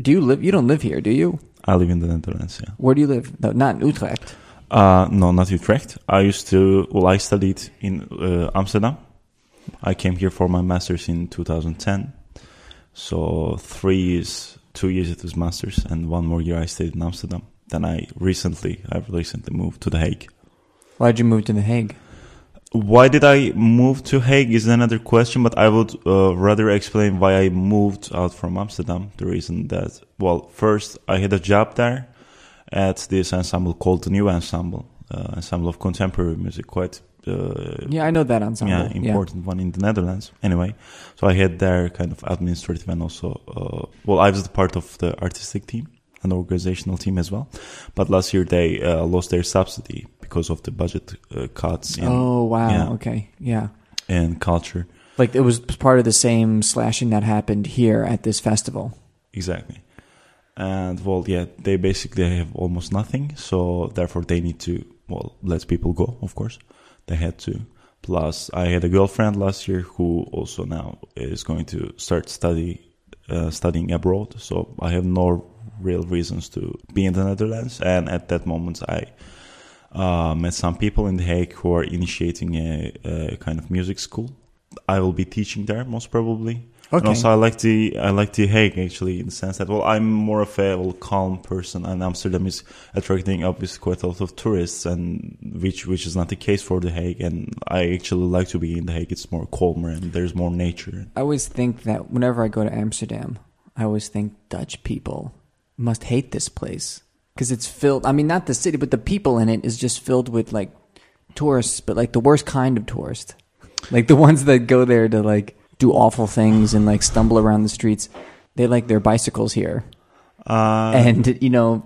Do you live? You don't live here, do you? I live in the Netherlands. Yeah. Where do you live? No, not in Utrecht. Uh, no, not Utrecht. I used to. Well, I studied in uh, Amsterdam. I came here for my master's in 2010. So three years, two years it was masters, and one more year I stayed in Amsterdam. Then I recently, I've recently moved to The Hague. Why did you move to The Hague? Why did I move to Hague is another question, but I would uh, rather explain why I moved out from Amsterdam. The reason that, well, first I had a job there at this ensemble called the New Ensemble, uh, ensemble of contemporary music, quite uh, Yeah, I know that ensemble. yeah, important one in the Netherlands. Anyway, so I had their kind of administrative and also, uh, well, I was the part of the artistic team and organizational team as well. But last year they uh, lost their subsidy because of the budget uh, cuts in, Oh wow. Yeah. Okay. Yeah. And culture. Like it was part of the same slashing that happened here at this festival. Exactly. And well, yeah, they basically have almost nothing, so therefore they need to well let people go. Of course, they had to. Plus, I had a girlfriend last year who also now is going to start study uh, studying abroad. So I have no real reasons to be in the Netherlands. And at that moment, I uh, met some people in The Hague who are initiating a, a kind of music school. I will be teaching there most probably. And Okay. also, I like the I like the Hague actually in the sense that well, I'm more of a well, calm person, and Amsterdam is attracting obviously quite a lot of tourists, and which which is not the case for the Hague. And I actually like to be in the Hague. It's more calmer and there's more nature. I always think that whenever I go to Amsterdam, I always think Dutch people must hate this place because it's filled. I mean, not the city, but the people in it is just filled with like tourists, but like the worst kind of tourist, like the ones that go there to like do awful things and like stumble around the streets. They like their bicycles here, Uh, and you know,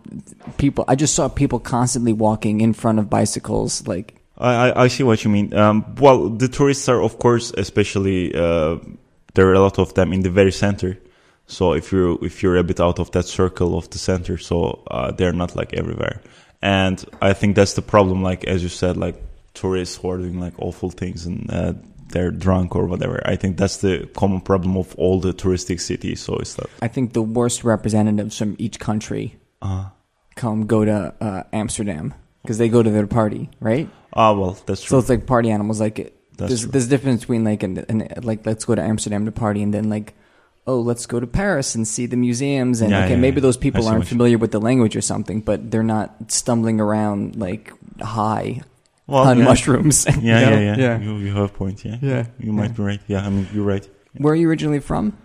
people. I just saw people constantly walking in front of bicycles, like I, I- I see what you mean. Um, well, the tourists are, of course, especially uh, there are a lot of them in the very center. So if you're if you're a bit out of that circle of the center, so uh, they're not like everywhere. And I think that's the problem. Like as you said, like tourists who are doing like awful things and uh, they're drunk or whatever. I think that's the common problem of all the touristic cities. So it's that I think the worst representatives from each country uh, come go to uh, Amsterdam because they go to their party, right? ah, well, that's true. So it's like party animals. Like That's there's true. there's a difference between like and, and like let's go to Amsterdam to party and then like oh let's go to Paris and see the museums and Yeah, okay yeah, maybe yeah. those I people see aren't you- familiar with the language or something, but they're not stumbling around like high well, on yeah. mushrooms. Yeah, yeah, yeah, yeah. You, you have a point. Yeah, Yeah. You might Yeah. be right. Yeah, I mean, you're right. Where are you originally from?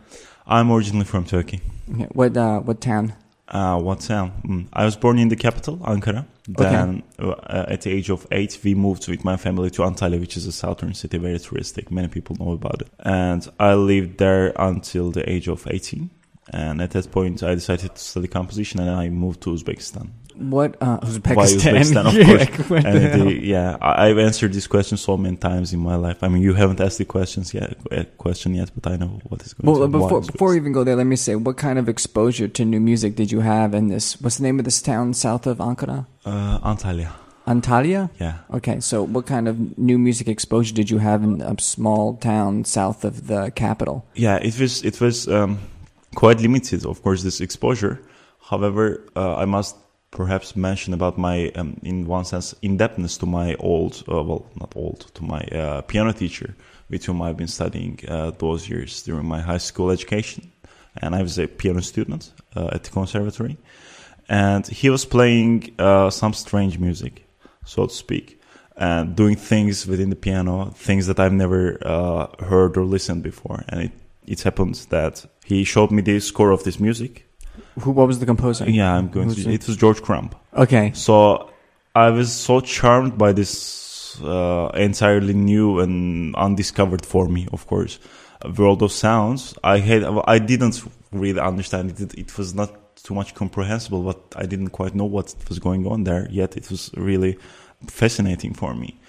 I'm originally from Turkey. Yeah, What uh, what town? Uh, what town? Mm. I was born in the capital, Ankara. Then, uh, at the age of eight, we moved with my family to Antalya, which is a southern city, very touristic. Many people know about it. And I lived there until the age of 18. And at that point, I decided to study composition and I moved to Uzbekistan. What uh, Uzbekistan? Uzbekistan, of Yeah, course. what the And the, yeah, I, I've answered this question so many times in my life. I mean, you haven't asked the questions yet, question yet, but I know what is going Well, to before before we even go there, let me say, what kind of exposure to new music did you have in this? What's the name of this town south of Ankara? uh, Antalya. Antalya. Yeah. Okay, so what kind of new music exposure did you have in a small town south of the capital? Yeah, it was it was um, quite limited, of course, this exposure. However, uh, I must perhaps mention about my, um, in one sense, indebtedness to my old, uh, well, not old, to my uh, piano teacher, with whom I've been studying uh, those years during my high school education, and I was a piano student uh, at the conservatory, and he was playing uh, some strange music, so to speak and doing things within the piano, things that I've never uh, heard or listened before. And it, it happened that he showed me the score of this music. Who? What was the composer? Yeah, I'm going Who's to. it? It was George Crumb. Okay. So I was so charmed by this uh, entirely new and undiscovered for me, of course, world of sounds. I had, I didn't really understand it. It was not too much comprehensible, but I didn't quite know what was going on there. Yet it was really fascinating for me.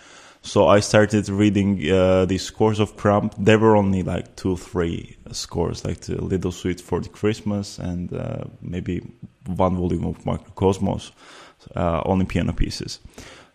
So I started reading uh, the scores of Crumb. There were only like two, three scores, like the Little Suite for the Christmas and uh, maybe one volume of Microcosmos, uh, only piano pieces.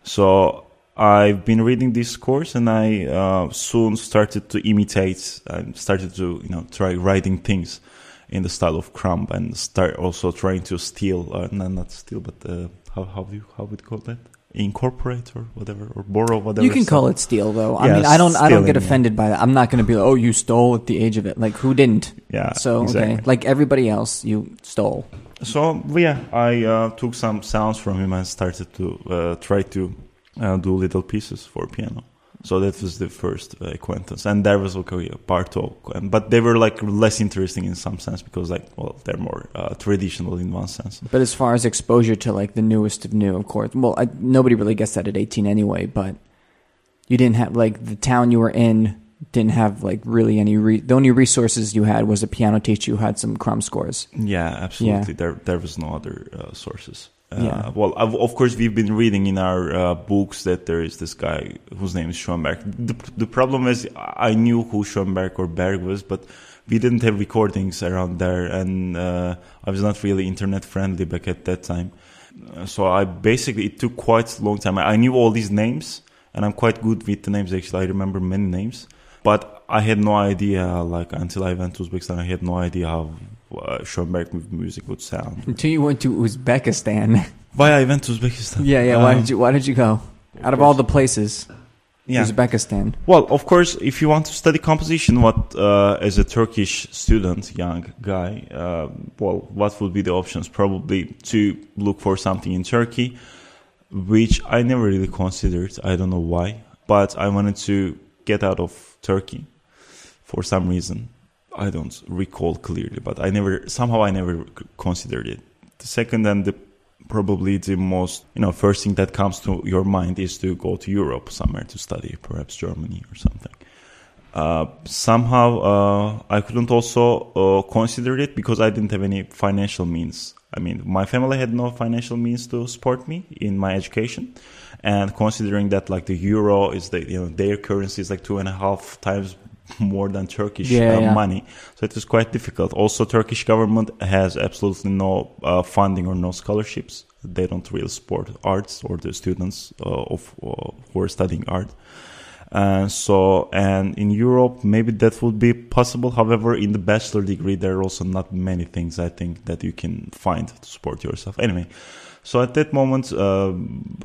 So I've been reading these scores and I uh, soon started to imitate and started to, you know, try writing things in the style of Crumb and start also trying to steal, uh, no, not steal, but uh, how, how, do you, how would you call that? Incorporate or whatever or borrow whatever. You can call it steal though. I mean, I don't I don't get offended yeah. by that. I'm not going to be like, "Oh, you stole at the age of it." Like who didn't? Yeah. So exactly. okay, like everybody else, you stole. So yeah, I uh, took some sounds from him and started to uh, try to uh, do little pieces for piano. So that was the first uh, acquaintance, and there was okay, Bartok, but they were like less interesting in some sense because like well they're more uh, traditional in one sense. But as far as exposure to like the newest of new, of course, well I, nobody really gets that at eighteen anyway. But you didn't have like the town you were in didn't have like really any re- the only resources you had was a piano teacher who had some Crumb scores. Yeah, absolutely. Yeah. There there was no other uh, sources. Uh, yeah. Well, of course, we've been reading in our uh, books that there is this guy whose name is Schoenberg. The, the problem is, I knew who Schoenberg or Berg was, but we didn't have recordings around there, and uh, I was not really internet friendly back at that time. Uh, so I basically it took quite a long time. I knew all these names, and I'm quite good with the names. Actually, I remember many names, but I had no idea. Like until I went to Uzbekistan, I had no idea how uh, Schoenberg music would sound. Until you went to Uzbekistan. Why I went to Uzbekistan? Yeah, yeah. Um, why did you Why did you go? Out of all the places, yeah. Uzbekistan. Well, of course, if you want to study composition, what uh, as a Turkish student, young guy, uh, well, what would be the options? Probably to look for something in Turkey, which I never really considered. I don't know why, but I wanted to get out of Turkey for some reason. I don't recall clearly, but I never somehow I never considered it. The second and the probably the most you know first thing that comes to your mind is to go to Europe somewhere to study, perhaps Germany or something. Uh, somehow uh, I couldn't also uh, consider it because I didn't have any financial means. I mean, my family had no financial means to support me in my education, and considering that like the euro is the you know their currency is like two and a half times more than Turkish yeah, uh, yeah. money. So it is quite difficult. Also, Turkish government has absolutely no uh, funding or no scholarships. They don't really support arts or the students uh, of uh, who are studying art. And so, and in Europe, maybe that would be possible. However, in the bachelor degree, there are also not many things I think that you can find to support yourself. Anyway, so at that moment, uh,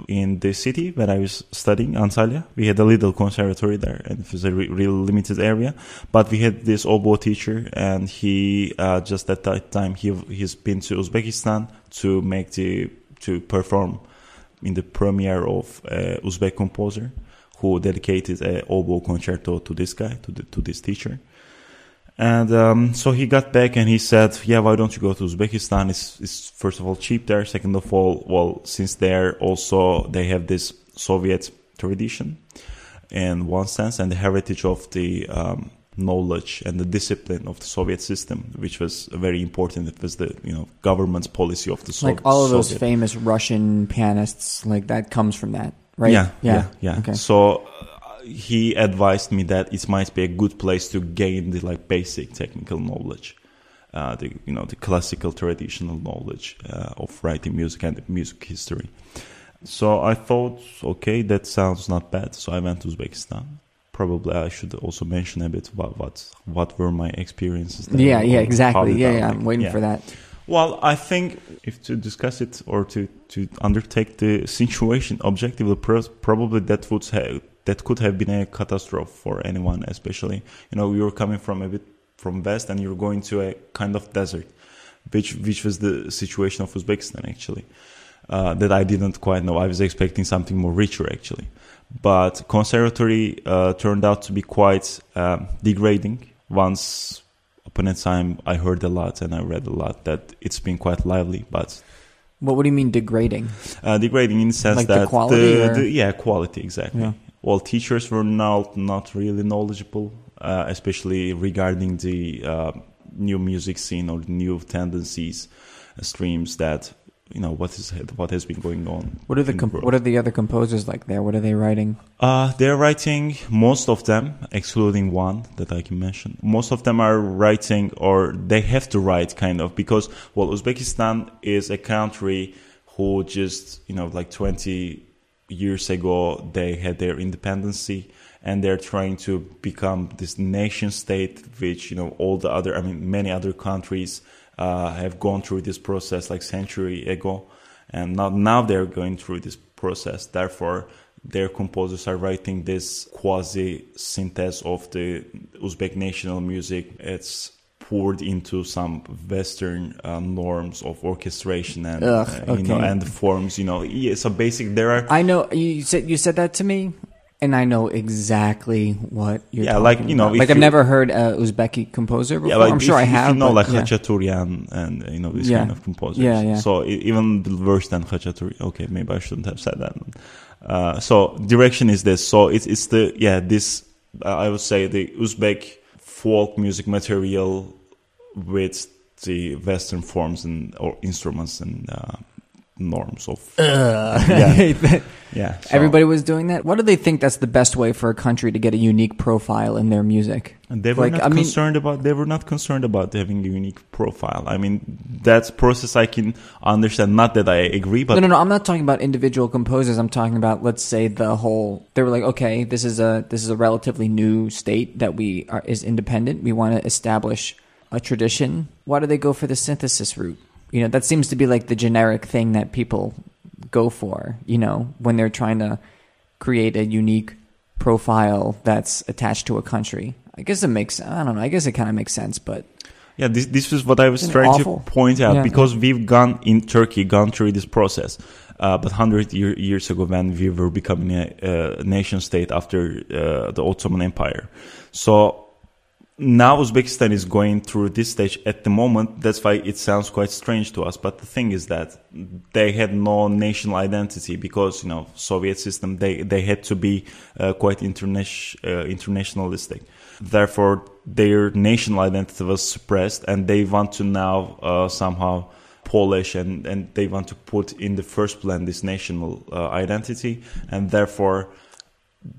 in the city where I was studying, Antalya, we had a little conservatory there, and it was a re- real limited area. But we had this oboe teacher, and he uh, just at that time he he's been to Uzbekistan to make the to perform in the premiere of uh, Uzbek composer who dedicated a oboe concerto to this guy, to the, to this teacher. And um, so he got back and he said, "Yeah, why don't you go to Uzbekistan? It's, it's first of all cheap there. Second of all, well, since there also they have this Soviet tradition in one sense and the heritage of the um, knowledge and the discipline of the Soviet system, which was very important. It was the you know government's policy of the Soviet. Like all of those Soviet. famous Russian pianists, like that comes from that, right? Yeah, yeah, yeah. yeah. Okay. So he advised me that it might be a good place to gain the like basic technical knowledge, uh, the you know the classical traditional knowledge uh, of writing music and music history. So I thought, okay, that sounds not bad. So I went to Uzbekistan. Probably I should also mention a bit about what what were my experiences. There yeah, yeah, exactly. Yeah, yeah. I'm waiting yeah. for that. Well, I think if to discuss it or to, to undertake the situation objectively, probably that would have that could have been a catastrophe for anyone, especially you know you're coming from a bit from west and you're going to a kind of desert, which which was the situation of Uzbekistan actually. Uh, that I didn't quite know. I was expecting something more richer actually, but conservatory uh, turned out to be quite uh, degrading. Once upon a time, I heard a lot and I read a lot that it's been quite lively, but what, what do you mean degrading? Uh, degrading in the sense like that the quality, the, the, yeah, quality exactly. Yeah well, teachers were not not really knowledgeable, uh, especially regarding the uh, new music scene or new tendencies, uh, streams that you know what is what has been going on. What are the in com- world. what are the other composers like there? What are they writing? Uh, they're writing most of them, excluding one that I can mention. Most of them are writing, or they have to write, kind of, because well, Uzbekistan is a country who just you know like 20 years ago they had their independency and they're trying to become this nation state which you know all the other i mean many other countries uh, have gone through this process like century ago. And now, now they're going through this process. Therefore their composers are writing this quasi synthesis of the uzbek national music. It's poured into some western uh, norms of orchestration and Ugh, uh, you know and forms you know yeah, so basic there are I know you said you said that to me, and I know exactly what you're. Yeah, like, you know, like I've you- never heard a Uzbeki composer before. I'm sure if, I have. You know, like yeah. Khachaturian and you know these Yeah. kind of composers. Yeah, yeah. So even worse than Khachaturi. Okay, maybe I shouldn't have said that. Uh, so direction is this. So it's it's the yeah this uh, I would say the Uzbek folk music material with the Western forms and or instruments and uh, norms of Ugh, I Yeah. yeah. so- Everybody was doing that. What do they think that's the best way for a country to get a unique profile in their music? And they were Like, not I mean- concerned about. They were not concerned about having a unique profile. I mean, that process I can understand. Not that I agree, but no, no, no. I'm not talking about individual composers. I'm talking about, let's say, the whole. They were like, okay, this is a this is a relatively new state that we are is independent. We want to establish a tradition. Why do they go for the synthesis route? You know, that seems to be like the generic thing that people go for. You know, when they're trying to create a unique profile that's attached to a country. I guess it makes. I don't know. I guess it kind of makes sense, but Yeah, this this is what I was trying awful? to point out Yeah. because we've gone in Turkey, gone through this process. Uh, but hundred year, years ago, when we were becoming a, uh nation state after uh, the Ottoman Empire, so now Uzbekistan is going through this stage at the moment. That's why it sounds quite strange to us. But the thing is that they had no national identity because you know Soviet system. They they had to be uh, quite international uh, internationalistic. Therefore, their national identity was suppressed, and they want to now uh, somehow polish and and they want to put in the first plan this national uh, identity, and therefore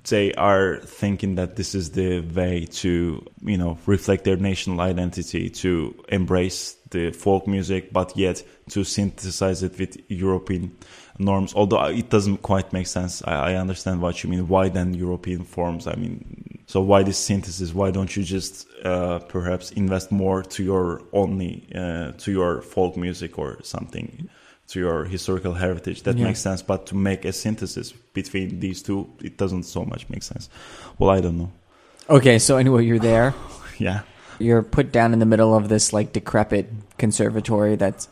they are thinking that this is the way to you know reflect their national identity to embrace the folk music but yet to synthesize it with european norms. Although it doesn't quite make sense. I, I understand what you mean. Why then european forms? I mean so why this synthesis? Why don't you just uh, perhaps invest more to your only uh, to your folk music or something to your historical heritage that Yeah. makes sense but to make a synthesis between these two it doesn't so much make sense well i don't know okay. So anyway, you're there. yeah You're put down in the middle of this like decrepit conservatory that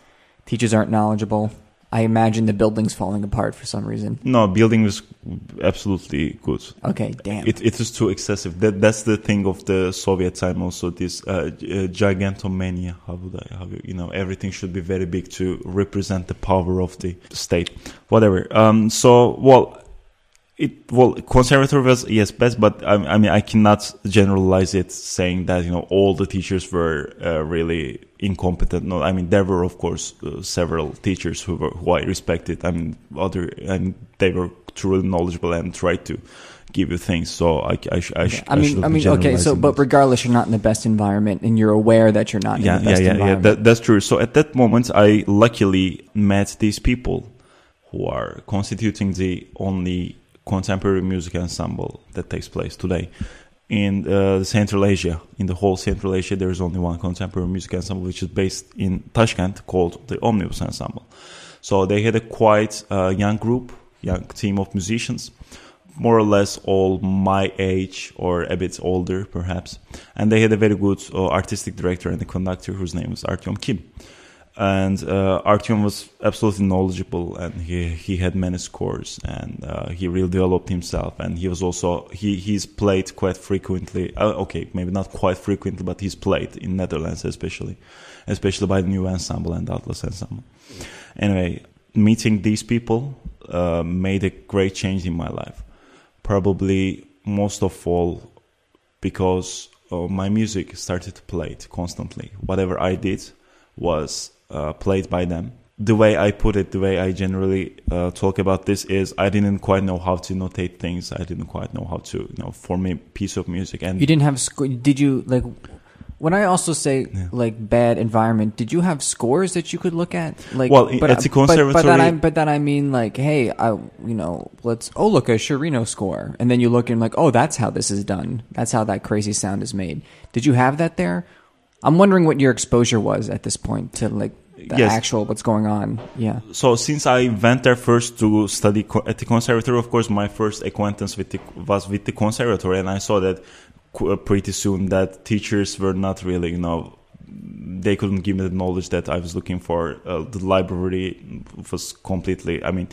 teachers aren't knowledgeable. I imagine the building's falling apart for some reason. no building was absolutely good. Okay, damn. it, it is too excessive. That that's the thing of the soviet time also this uh, uh, gigantomania. How would i how you know everything should be very big to represent the power of the state. Whatever. Um so well it well conservatory was yes best but I, I mean i cannot generalize it saying that you know all the teachers were uh, really incompetent no i mean there were of course uh, several teachers who were who i respected i mean other and they were truly knowledgeable and tried to give you things so i i, sh- I, sh- I mean, I mean, okay. So, but regardless, you're not in the best environment, and you're aware that you're not yeah in the yeah best yeah yeah environment. that, that's true so at that moment i luckily met these people who are constituting the only contemporary music ensemble that takes place today in uh, Central Asia. In the whole Central Asia, there is only one contemporary music ensemble, which is based in Tashkent, called the Omnibus Ensemble. So they had a quite uh, young group, young team of musicians, more or less all my age or a bit older, perhaps. And they had a very good uh, artistic director and a conductor whose name was Artyom Kim and uh, Artyom was absolutely knowledgeable, and he he had many scores, and uh, he really developed himself. And he was also he he's played quite frequently. Uh, okay, maybe not quite frequently, but he's played in Netherlands, especially, especially by the new ensemble and Atlas ensemble. Anyway, meeting these people uh, made a great change in my life. Probably most of all because uh, my music started to play it constantly. Whatever I did was uh, played by them the way I put it, the way I generally uh, talk about this is I didn't quite know how to notate things. I didn't quite know how to, you know, form a piece of music. And You didn't have sco- did you like when I also say Yeah. like bad environment, did you have scores that you could look at? Like Well, i- at the But, but then conservatory- I but then I mean like, hey, I you know, let's oh look a Sciarrino score. And then you look and like, oh that's how this is done. That's how that crazy sound is made. Did you have that there? I'm wondering what your exposure was at this point to like the Yes. actual what's going on. Yeah. so since I went there first to study co- at the conservatory, of course, my first acquaintance with the, was with the conservatory, and I saw that qu- uh, pretty soon that teachers were not really, you know, they couldn't give me the knowledge that I was looking for. Uh, the library was completely, I mean,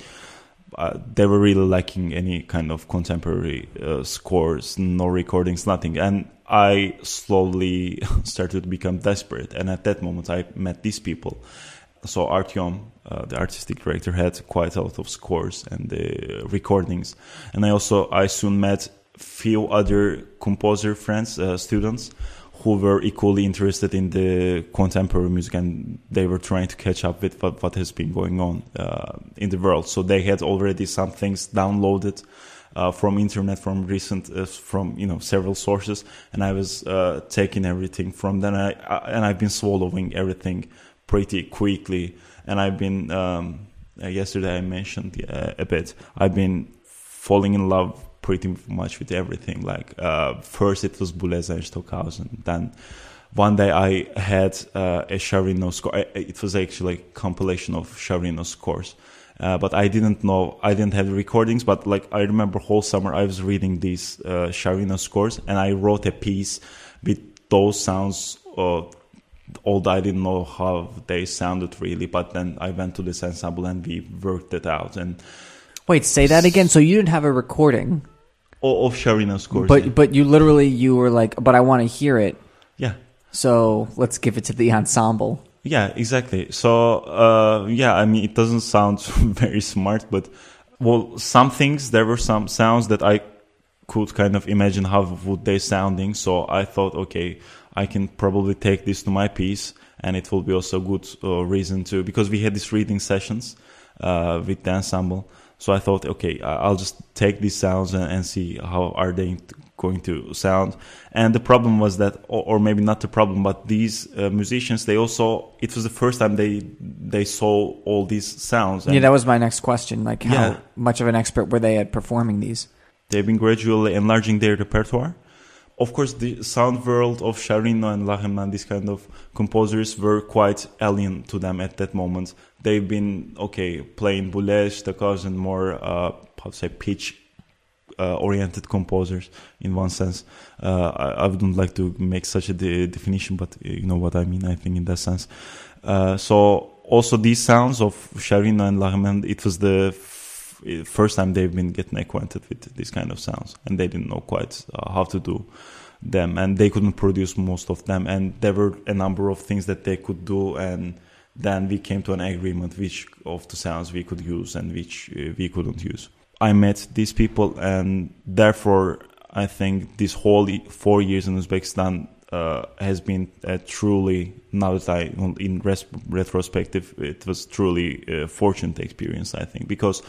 uh, they were really lacking any kind of contemporary uh, scores, no recordings, nothing. And I slowly started to become desperate. And at that moment, I met these people. So Artyom, uh, the artistic director, had quite a lot of scores and uh, recordings. And I also, I soon met few other composer friends, uh, students, who were equally interested in the contemporary music and they were trying to catch up with what, what has been going on uh, in the world. So they had already some things downloaded uh, from internet, from recent, uh, from you know several sources, and I was uh, taking everything from then. I, I, and I've been swallowing everything pretty quickly. And I've been um, uh, yesterday I mentioned uh, a bit. I've been falling in love pretty much with everything. Like uh, first it was Boulez and Stockhausen. Then one day I had uh, a Sciarrino score. It was actually a compilation of Sciarrino scores. Uh, but I didn't know, I didn't have the recordings, but like I remember whole summer I was reading these uh, Sciarrino scores and I wrote a piece with those sounds, uh, although I didn't know how they sounded really, but then I went to this ensemble and we worked it out and Wait, say that again. So you didn't have a recording, of Sciarrino scores. but yeah. but you literally you were like, but I want to hear it. yeah. So let's give it to the ensemble. Yeah, exactly. So, uh, yeah, I mean, it doesn't sound very smart, but well, some things there were some sounds that I could kind of imagine how would they sounding. So I thought, okay, I can probably take this to my piece, and it will be also a good uh, reason to because we had these reading sessions uh, with the ensemble. So I thought, okay, I'll just take these sounds and, and see how are they going to sound. And the problem was that, or, or maybe not the problem, but these uh, musicians, they also, it was the first time they they saw all these sounds. And yeah, that was my next question. Like, how Yeah. much of an expert were they at performing these? they've been gradually enlarging their repertoire. Of course, the sound world of Sciarrino and Lachenmann, these kind of composers, were quite alien to them at that moment. They've been okay playing Boulez, Stockhausen, more uh, how to say pitch uh, oriented composers in one sense. Uh, I, I wouldn't like to make such a de- definition, but you know what I mean. I think in that sense. Uh, so also these sounds of Sciarrino and Lachenmann, it was the first time they've been getting acquainted with these kind of sounds, and they didn't know quite uh, how to do them, and they couldn't produce most of them, and there were a number of things that they could do, and then we came to an agreement which of the sounds we could use and which uh, we couldn't use. I met these people, and therefore I think this whole four years in Uzbekistan uh, has been truly now that I in res- retrospective it was truly a fortunate experience I think because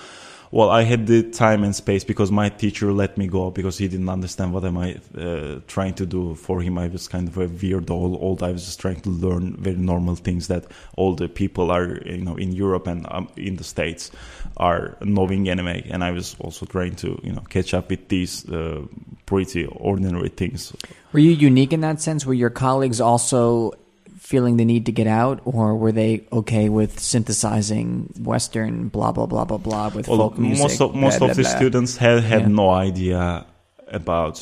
well I had the time and space because my teacher let me go because he didn't understand what am I uh, trying to do. For him I was kind of a weird. Old, I was just trying to learn very normal things that all the people are you know in Europe and um, in the States are knowing anime. And I was also trying to you know catch up with these uh, pretty ordinary things. Were you unique in that sense? Were your colleagues also feeling the need to get out, or were they okay with synthesizing Western blah blah blah blah blah with Well, folk music? most of most blah, of blah, the blah? students had had Yeah. no idea about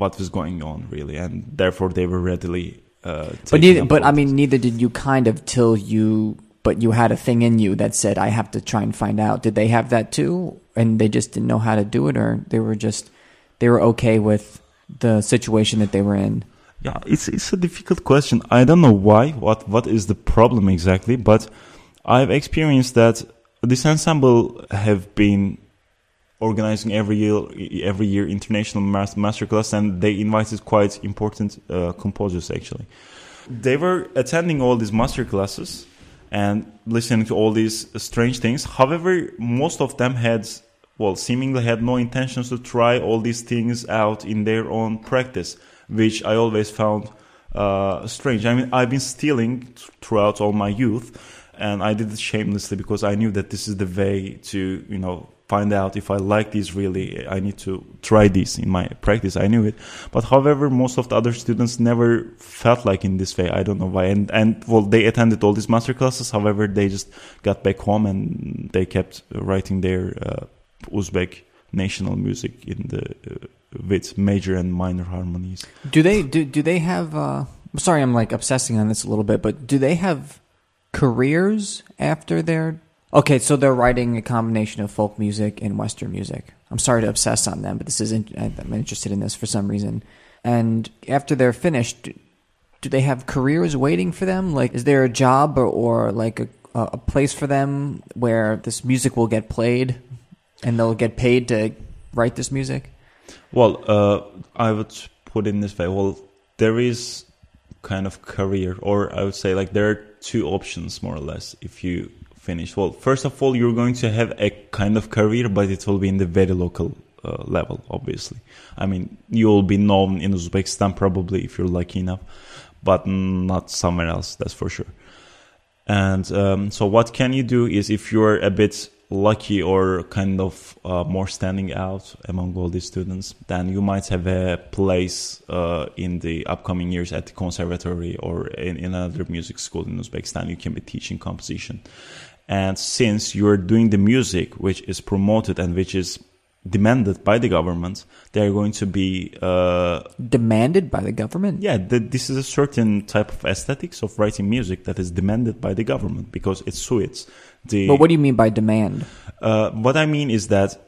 what was going on really, and therefore they were readily. Uh, But neither, but I mean, neither did you kind of till you. But you had a thing in you that said, "I have to try and find out." Did they have that too, and they just didn't know how to do it, or they were just they were okay with the situation that they were in? Yeah, it's it's a difficult question. I don't know why. What what is the problem exactly? But I've experienced that this ensemble have been organizing every year every year international mas- masterclass, and they invited quite important uh, composers actually. They were attending all these masterclasses, and listening to all these strange things. However, most of them had, well, seemingly had no intentions to try all these things out in their own practice, which I always found uh, strange. I mean, I've been stealing throughout all my youth, and I did it shamelessly because I knew that this is the way to, you know, find out if I like these really. I need to try this in my practice. I knew it, but however, most of the other students never felt like in this way. I don't know why. And and well, they attended all these master classes. However, they just got back home and they kept writing their uh, Uzbek national music in the uh, with major and minor harmonies. Do they do do they have? Uh, I'm sorry, I'm like obsessing on this a little bit, but do they have careers after their? Okay, so they're writing a combination of folk music and Western music. I'm sorry to obsess on them, but this is in, I'm interested in this for some reason. And after they're finished, do they have careers waiting for them? Like, is there a job or, or like a, a place for them where this music will get played and they'll get paid to write this music? Well, uh, I would put in this way. Well, there is kind of career, or I would say like there are two options more or less. If you finish, well, first of all, you're going to have a kind of career, but it will be in the very local uh, level, obviously. I mean, you will be known in Uzbekistan probably if you're lucky enough, but not somewhere else. That's for sure. And um, so, what can you do is if you're a bit lucky or kind of uh, more standing out among all these students, then you might have a place uh, in the upcoming years at the conservatory or in, in another music school in Uzbekistan. You can be teaching composition. And since you're doing the music which is promoted and which is demanded by the government, they're going to be uh, demanded by the government. Yeah, the, this is a certain type of aesthetics of writing music that is demanded by the government because it suits the. But what do you mean by demand? Uh, what I mean is that,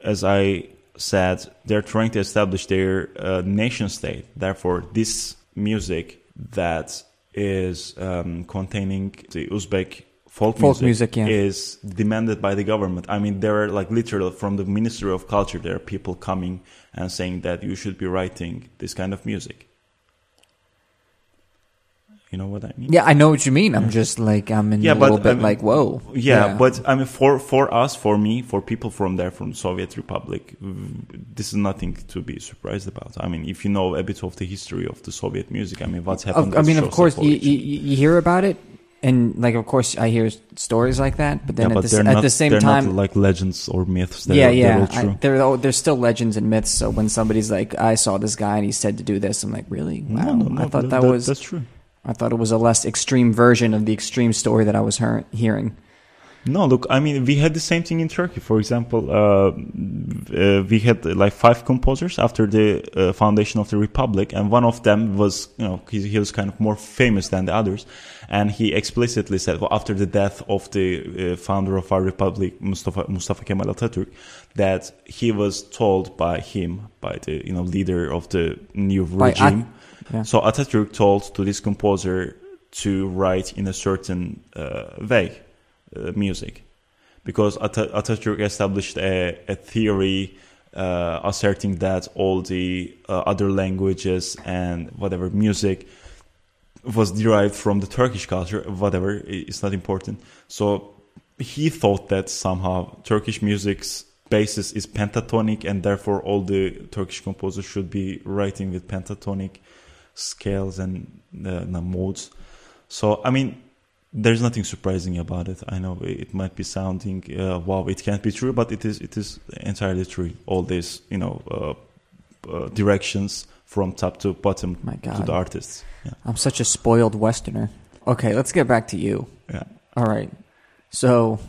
as I said, they're trying to establish their uh, nation state. Therefore, this music that is um, containing the Uzbek folk, Folk music, music, yeah. is demanded by the government. I mean, there are like literal from the Ministry of Culture, there are people coming and saying that you should be writing this kind of music. You know what I mean? Yeah, I know what you mean. I'm just like I'm in Yeah, a but, little bit I mean, like whoa. Yeah, but I mean, for for us, for me, for people from there, from Soviet Republic, this is nothing to be surprised about. I mean, if you know a bit of the history of the Soviet music, I mean, what's happened? Of, I mean, of course, you, you you hear about it, and like of course I hear stories like that. But then yeah, at, but the, at not, the same they're time, like legends or myths. They're, yeah, they're yeah, all true. I, there oh, there's still legends and myths. So when somebody's like, I saw this guy and he said to do this, I'm like, really? Wow. no, no, no, I thought that, that- was that's true. I thought it was a less extreme version of the extreme story that I was hear- hearing. No, look, I mean, we had the same thing in Turkey. For example, uh, uh, we had like five composers after the uh, foundation of the republic, and one of them was, you know, he, he was kind of more famous than the others, and he explicitly said, well, after the death of the uh, founder of our republic, Mustafa Mustafa Kemal Atatürk, that he was told by him, by the you know leader of the new By regime. Yeah. So Atatürk told to this composer to write in a certain uh, way uh, music because Ata- Atatürk established a, a theory uh, asserting that all the uh, other languages and whatever music was derived from the Turkish culture, whatever, it's not important. So he thought that somehow Turkish music's basis is pentatonic and therefore all the Turkish composers should be writing with pentatonic scales and uh, no, modes. So, I mean, there's nothing surprising about it. I know it might be sounding uh, wow, it can't be true, but it is. It is entirely true. All these, you know, uh, uh, directions from top to bottom My to the artists. Yeah, I'm such a spoiled Westerner. Okay, let's get back to you. yeah, All right. So,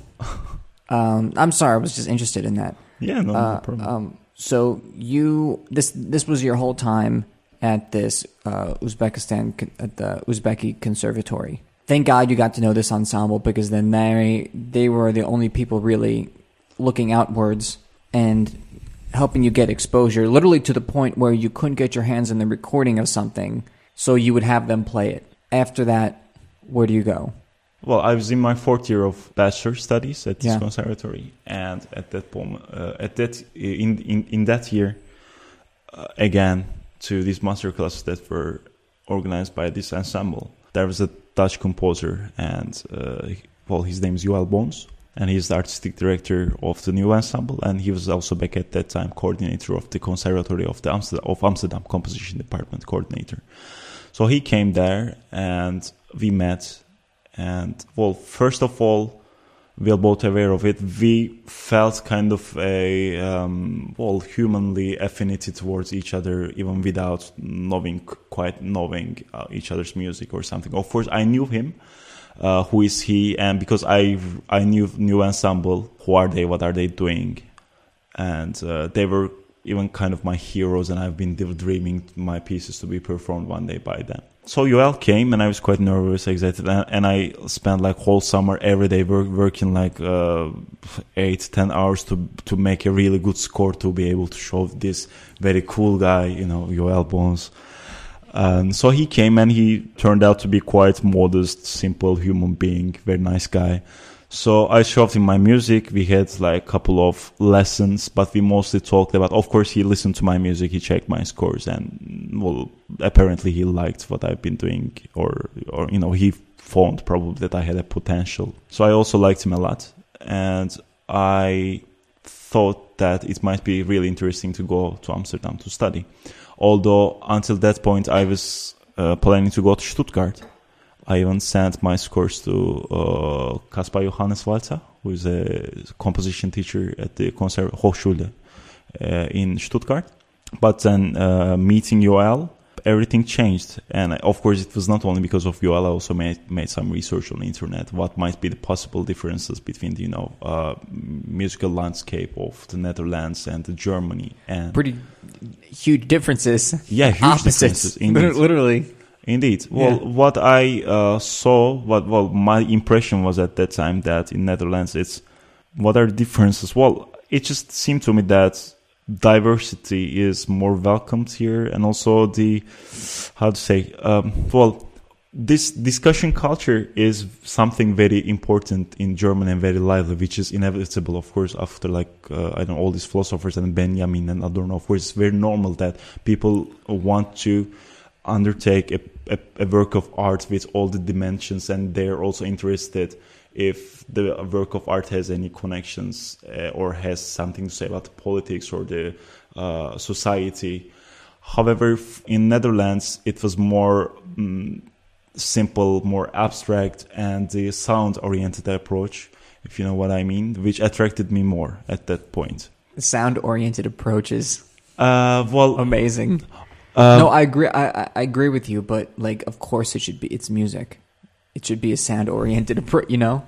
um, I'm sorry. I was just interested in that. yeah. No, no Uh, problem. um, so you this this was your whole time at this uh, Uzbekistan at the Uzbeki Conservatory. Thank God you got to know this ensemble because then they they were the only people really looking outwards and helping you get exposure, literally to the point where you couldn't get your hands on the recording of something, so you would have them play it. After that, where do you go? Well, I was in my fourth year of bachelor studies at this Yeah. conservatory, and at that moment, uh, at that in in in that year, uh, again to these master classes that were organized by this ensemble, there was a Dutch composer, and uh, well, his name is Joel Bons, and he's the artistic director of the new ensemble, and he was also back at that time coordinator of the Conservatory of the Amsterdam, of Amsterdam Composition Department coordinator. So he came there, and we met, and well, first of all, we are both aware of it. We felt kind of a um, well humanly affinity towards each other, even without knowing quite knowing uh, each other's music or something. Of course, I knew him. Uh, who is he? And because I I knew new ensemble, who are they? What are they doing? And uh, they were even kind of my heroes, and I've been dreaming my pieces to be performed one day by them so Joel came and I was quite nervous, excited, and, I spent like whole summer every day work, working like uh, eight, ten hours to to make a really good score to be able to show this very cool guy, you know, Joel Bons. And so he came and he turned out to be quite modest, simple human being, very nice guy. So I showed him my music. We had like a couple of lessons, but we mostly talked about. Of course, he listened to my music, he checked my scores, and well, apparently he liked what I've been doing, or or you know he found probably that I had a potential. So I also liked him a lot, and I thought that it might be really interesting to go to Amsterdam to study. Although until that point I was uh, planning to go to Stuttgart I even sent my scores to uh, Caspar Johannes Walter, who is a composition teacher at the Konserv Hochschule uh, in Stuttgart. But then uh, meeting Joel, everything changed. And of course, it was not only because of Joel. I also made, made some research on the internet. What might be the possible differences between the, you know, uh, musical landscape of the Netherlands and the Germany and pretty huge differences. Yeah, huge Opposites. differences. Indeed. Literally. Indeed. Well, yeah. what I uh, saw, what well, my impression was at that time that in Netherlands, it's what are the differences? Well, it just seemed to me that diversity is more welcomed here, and also the how to say, um, well, this discussion culture is something very important in German and very lively, which is inevitable, of course, after like, uh, I don't know, all these philosophers and Benjamin and Adorno. Of course, it's very normal that people want to undertake a a, a, work of art with all the dimensions and they're also interested if the work of art has any connections uh, or has something to say about politics or the uh, society. However, in Netherlands, it was more um, simple, more abstract, and the sound-oriented approach, if you know what I mean, which attracted me more at that point. Sound-oriented approaches. Uh, well, amazing. Um, no, I agree. I, I agree with you, but like, of course, it should be. It's music. It should be a sound oriented approach. You know.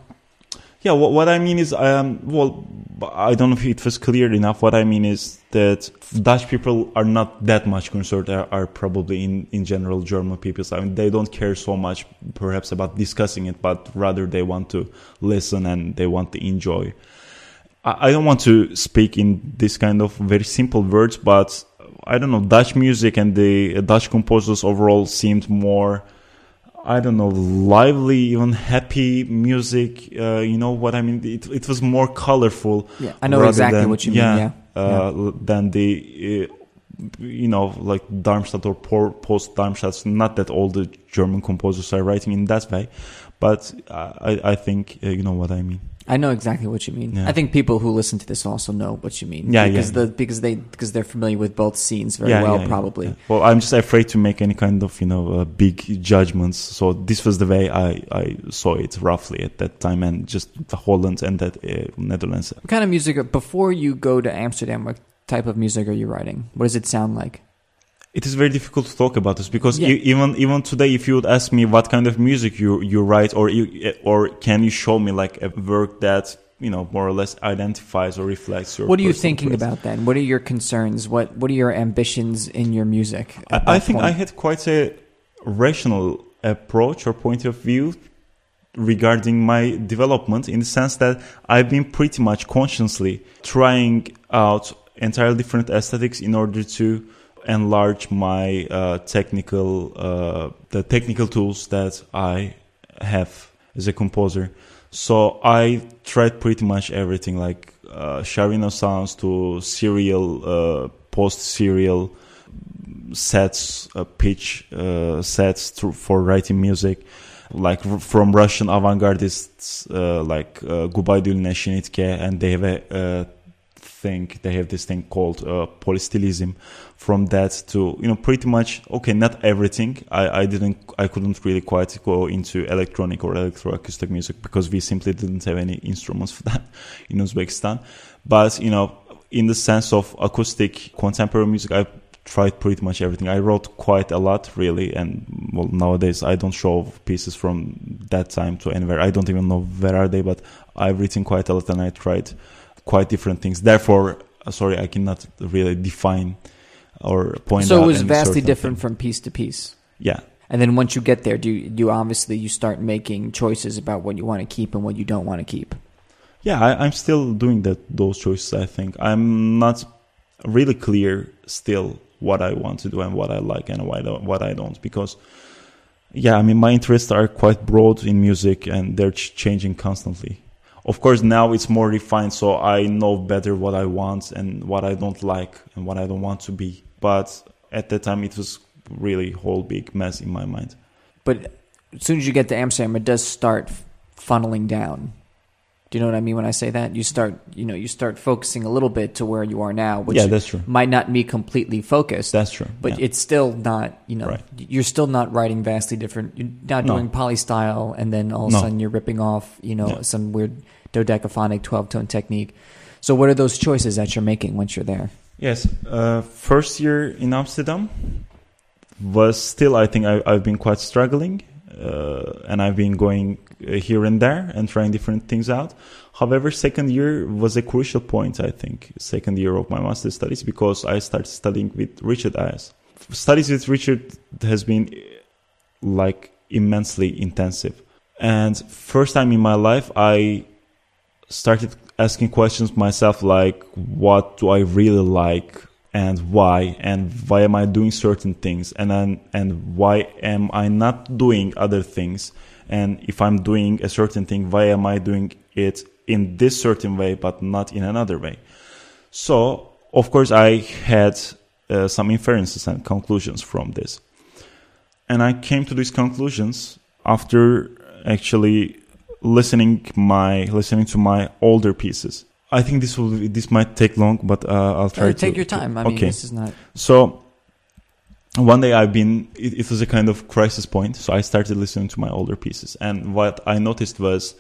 Yeah. What, what I mean is, um, well, I don't know if it was clear enough. What I mean is that Dutch people are not that much concerned. Are, are probably in in general German people. I mean, they don't care so much, perhaps, about discussing it, but rather they want to listen and they want to enjoy. I, I don't want to speak in this kind of very simple words, but I don't know, Dutch music and the Dutch composers overall seemed more, I don't know, lively, even happy music. Uh, you know what I mean? It, it was more colorful. Yeah, I know exactly than, what you yeah, mean. Yeah, uh, yeah. than the. Uh, you know, like Darmstadt or post Darmstadt. Not that all the German composers are writing in that way, but I, I think uh, you know what I mean. I know exactly what you mean. Yeah. I think people who listen to this also know what you mean. Yeah, because yeah. the because they because they're familiar with both scenes very yeah, well, probably. Well, I'm just afraid to make any kind of you know uh, big judgments. So this was the way I I saw it roughly at that time, and just the Holland and that uh, Netherlands. What kind of music before you go to Amsterdam? What type of music are you writing? What does it sound like? It is very difficult to talk about this because yeah. even even today, if you would ask me what kind of music you you write, or you, or can you show me like a work that you know more or less identifies or reflects your. What are you thinking about then? What are your concerns? What what are your ambitions in your music? I, I think point? I had quite a rational approach or point of view regarding my development in the sense that I've been pretty much consciously trying out entirely different aesthetics in order to enlarge my uh, technical uh, the technical tools that I have as a composer. So I tried pretty much everything, like uh, Sciarrino sounds to serial, uh, post serial sets, uh, pitch uh, sets to, for writing music. like from Russian avant-gardists like uh, Gubaidulina Schnittke, and they have a thing. They have this thing called uh, polystylism. From that to you know pretty much okay, not everything. I, I didn't I couldn't really quite go into electronic or electroacoustic music because we simply didn't have any instruments for that in Uzbekistan. But you know, in the sense of acoustic contemporary music, I tried pretty much everything. I wrote quite a lot, really, and well, nowadays I don't show pieces from that time to anywhere. I don't even know where are they, but I've written quite a lot, and I tried quite different things. Therefore, uh, sorry, I cannot really define or point. So out it was vastly different thing. from piece to piece. Yeah, And then once you get there, do you, do you obviously you start making choices about what you want to keep and what you don't want to keep. yeah. I, I'm still doing that. Those choices. I think I'm not really clear still what I want to do and what I like and why don't, what I don't because yeah, I mean my interests are quite broad in music and they're changing constantly. Of course, now it's more refined, so I know better what I want and what I don't like and what I don't want to be. But at that time, it was really whole big mess in my mind. But as soon as you get to Amsterdam, it does start funneling down. Do you know what I mean when I say that? You start, you know, you start focusing a little bit to where you are now, which yeah, that's true. might not be completely focused. That's true. but yeah. it's still not you know Right. you're still not writing vastly different you're not No. doing polystyle and then all of a No. sudden you're ripping off you know Yeah. some weird dodecaphonic 12 tone technique so what are those choices that you're making once you're there Yes, uh, first year in Amsterdam was still, I think, I, I've been quite struggling, uh, and I've been going uh, here and there and trying different things out. However, second year was a crucial point, I think, second year of my master's studies because I started studying with Richard Ayres. Studies with Richard has been like immensely intensive. And first time in my life, I started asking questions myself like what do i really like and why and why am i doing certain things and then and why am i not doing other things and if i'm doing a certain thing why am i doing it in this certain way but not in another way? So of course i had uh, some inferences and conclusions from this. And i came to these conclusions after actually listening my listening to my older pieces. I think this will be, this might take long, but uh, I'll try Uh, to take your time i mean okay. this is not So one day I've been it, it was a kind of crisis point, so I started listening to my older pieces, and what I noticed was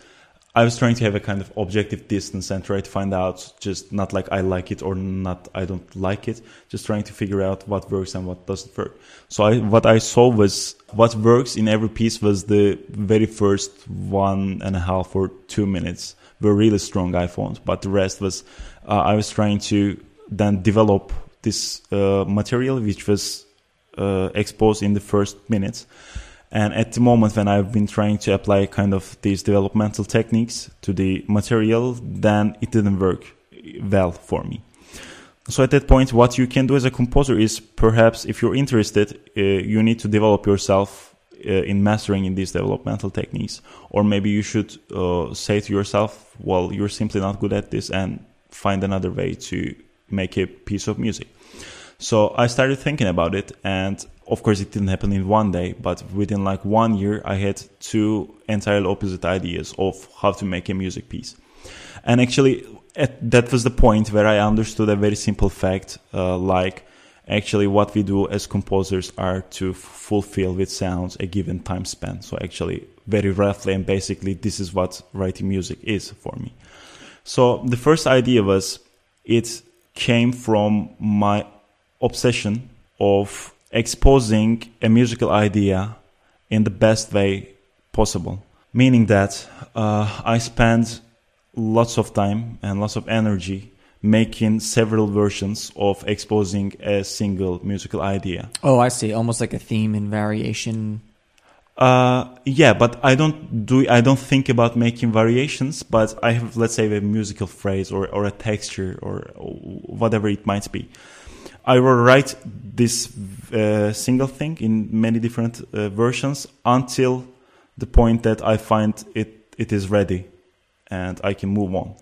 I was trying to have a kind of objective distance and try to find out just not like I like it or not I don't like it, just trying to figure out what works and what doesn't work. So I, what I saw was what works in every piece was the very first one and a half or two minutes were really strong iPhones, but the rest was uh, I was trying to then develop this uh, material which was uh, exposed in the first minutes. And at the moment when I've been trying to apply kind of these developmental techniques to the material, then it didn't work well for me. So at that point, what you can do as a composer is perhaps if you're interested, uh, you need to develop yourself uh, in mastering in these developmental techniques. Or maybe you should uh, say to yourself, well, you're simply not good at this and find another way to make a piece of music. So I started thinking about it, and of course, it didn't happen in one day, but within like one year, I had two entirely opposite ideas of how to make a music piece. And actually, at, that was the point where I understood a very simple fact, uh, like actually what we do as composers are to fulfill with sounds a given time span. So actually, very roughly and basically, this is what writing music is for me. So the first idea was it came from my obsession of exposing a musical idea in the best way possible. Meaning that uh, I spend lots of time and lots of energy making several versions of exposing a single musical idea. oh i see almost like a theme and variation Uh, yeah, but I don't do. I don't think about making variations. But I have, let's say, a musical phrase or or a texture or whatever it might be. I will write this uh, single thing in many different uh, versions until the point that I find it it is ready, and I can move on.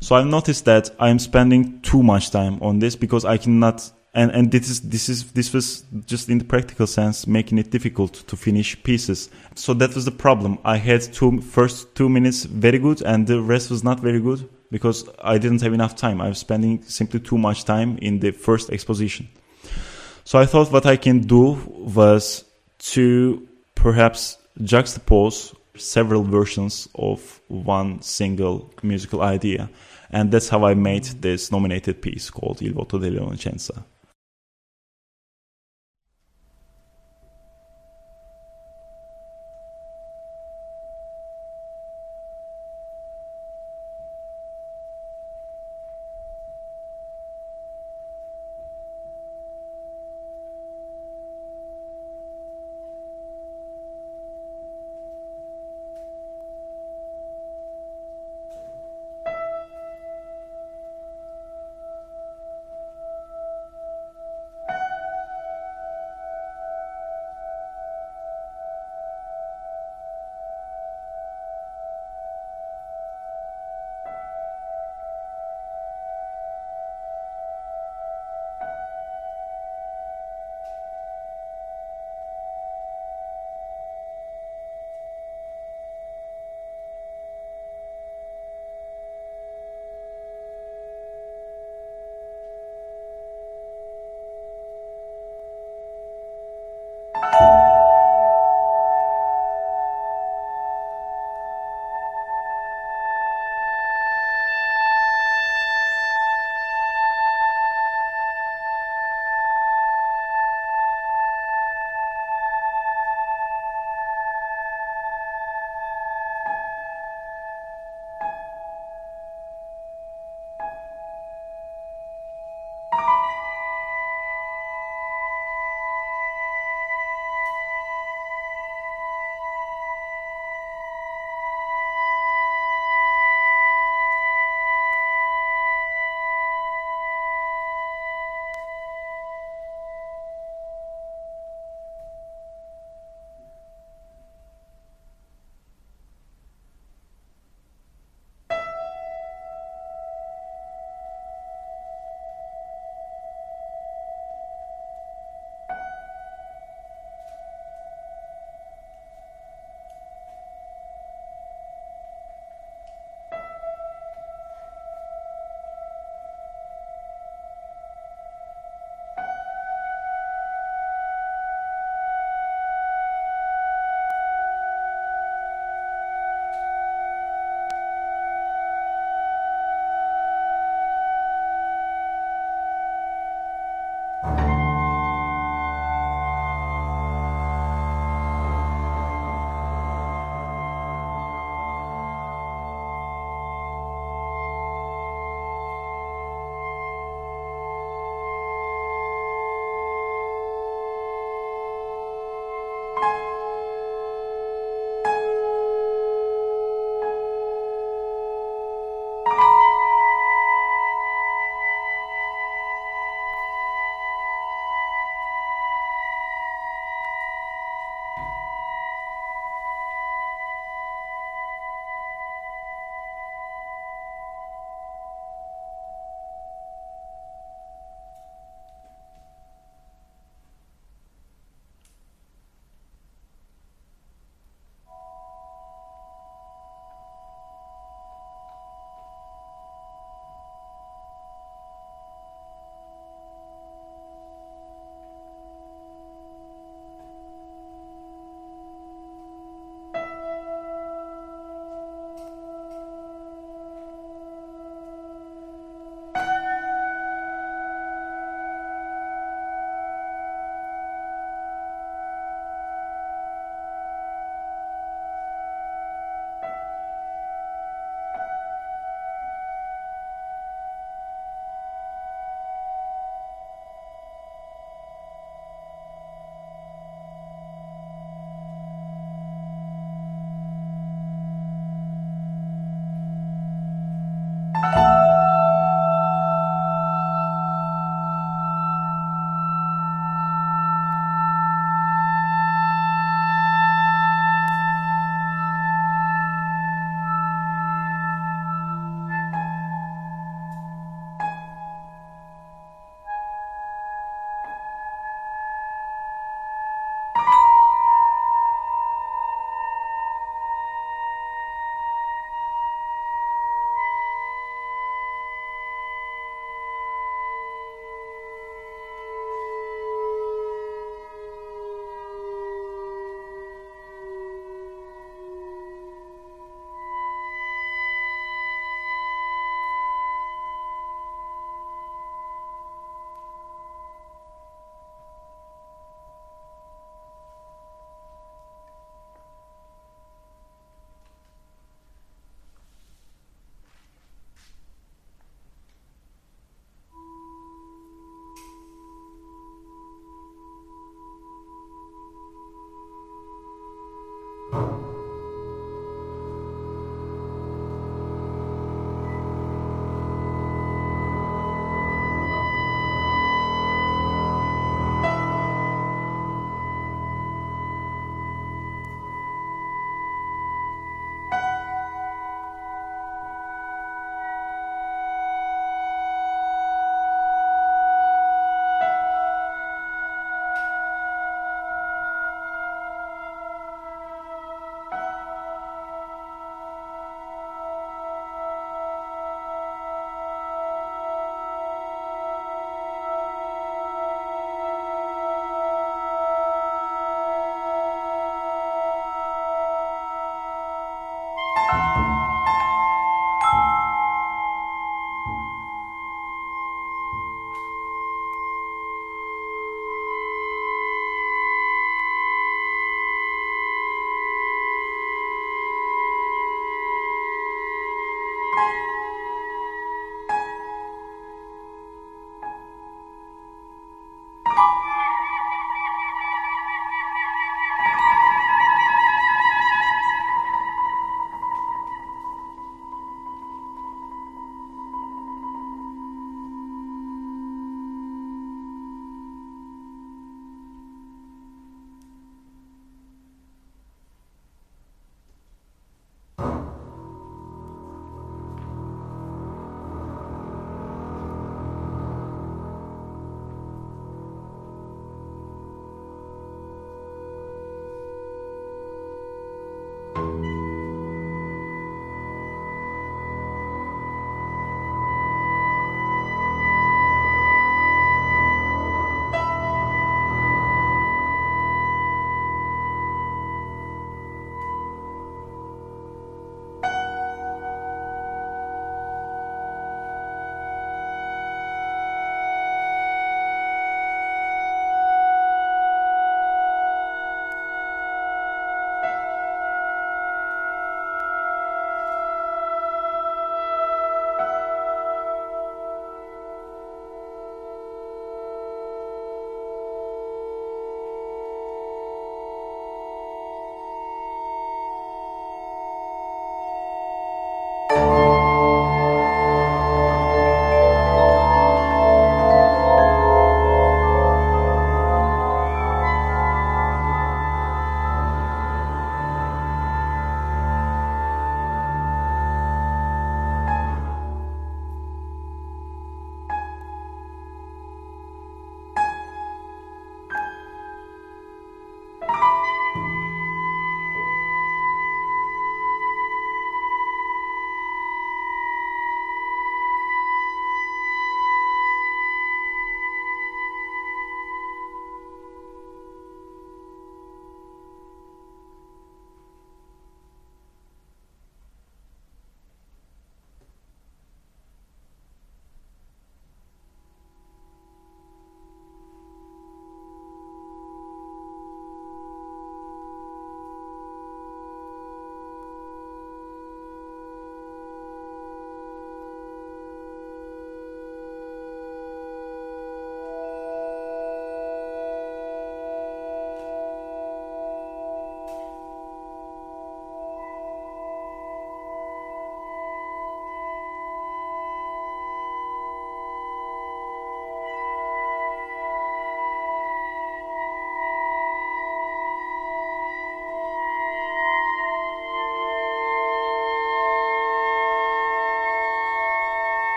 So I've noticed that I'm spending too much time on this because I cannot and and this is this is this was just in the practical sense making it difficult to finish pieces. So that was the problem. I had two first two minutes very good and the rest was not very good because i didn't have enough time. I was spending simply too much time in the first exposition. So i thought what i can do was to perhaps juxtapose several versions of one single musical idea. And that's how i made this nominated piece called il voto dell'innocenza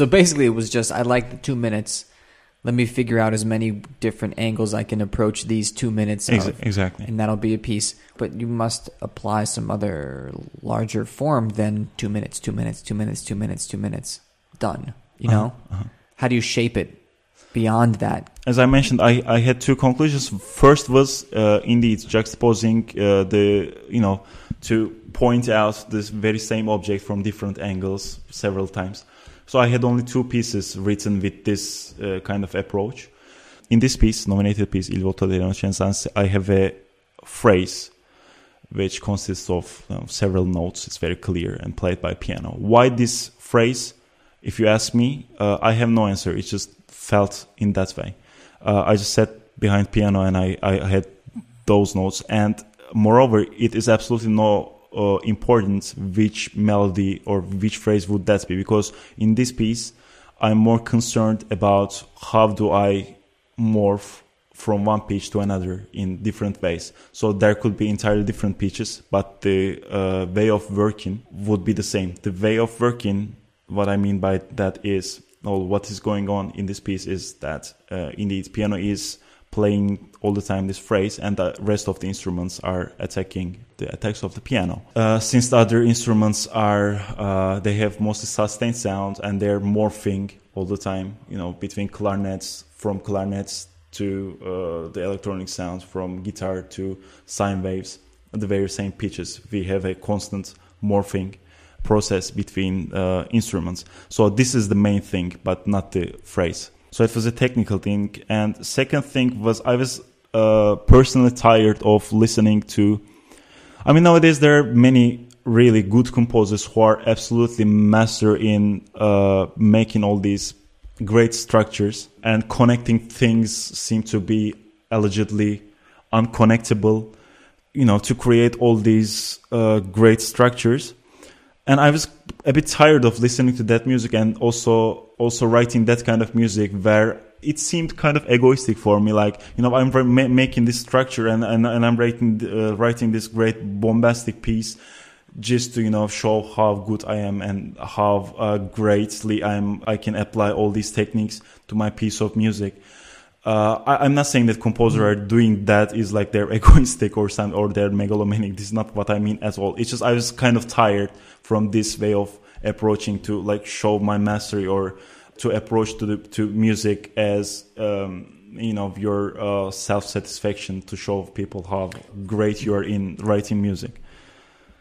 So basically, it was just I like the two minutes. Let me figure out as many different angles I can approach these two minutes of, exactly. and that'll be a piece. But you must apply some other larger form than two minutes, two minutes, two minutes, two minutes, two minutes. Done. You know? Uh-huh. How do you shape it beyond that? As I mentioned, I, I had two conclusions. First was uh, indeed juxtaposing uh, the you know to point out this very same object from different angles several times. So I had only two pieces written with this uh, kind of approach. In this piece, nominated piece, Il voto delle innocenza, I have a phrase which consists of you know, several notes. It's very clear and played by piano. Why this phrase? If you ask me, uh, I have no answer. It just felt in that way. Uh, I just sat behind piano and I, I had those notes. And moreover, it is absolutely no uh, important which melody or which phrase would that be? Because in this piece i'm more concerned about how do i morph from one pitch to another in different ways. So there could be entirely different pitches but the uh, way of working would be the same. The way of working what i mean by that is well, what is going on in this piece is that uh, indeed piano is playing all the time this phrase and the rest of the instruments are attacking the attacks of the piano. Uh, since the other instruments are uh, they have mostly sustained sound and they're morphing all the time you know between clarinets from clarinets to uh, the electronic sounds from guitar to sine waves the very same pitches. We have a constant morphing process between uh, instruments. So this is the main thing but not the phrase so it was a technical thing. And second thing was I was uh, personally tired of listening to. I mean, nowadays there are many really good composers who are absolutely master in uh, making all these great structures and connecting things seem to be allegedly unconnectable. You know, to create all these uh, great structures. And I was a bit tired of listening to that music and also also writing that kind of music where it seemed kind of egoistic for me. Like you know i'm ma- making this structure and and, and i'm writing uh, writing this great bombastic piece just to you know show how good i am and how uh, greatly i'm i can apply all these techniques to my piece of music uh, I, am not saying that composers are doing that is like they're egoistic or some or they're megalomaniac. This is not what I mean at all. It's just I was kind of tired from this way of approaching to like show my mastery or to approach to the to music as um, you know your uh, self satisfaction to show people how great you are in writing music.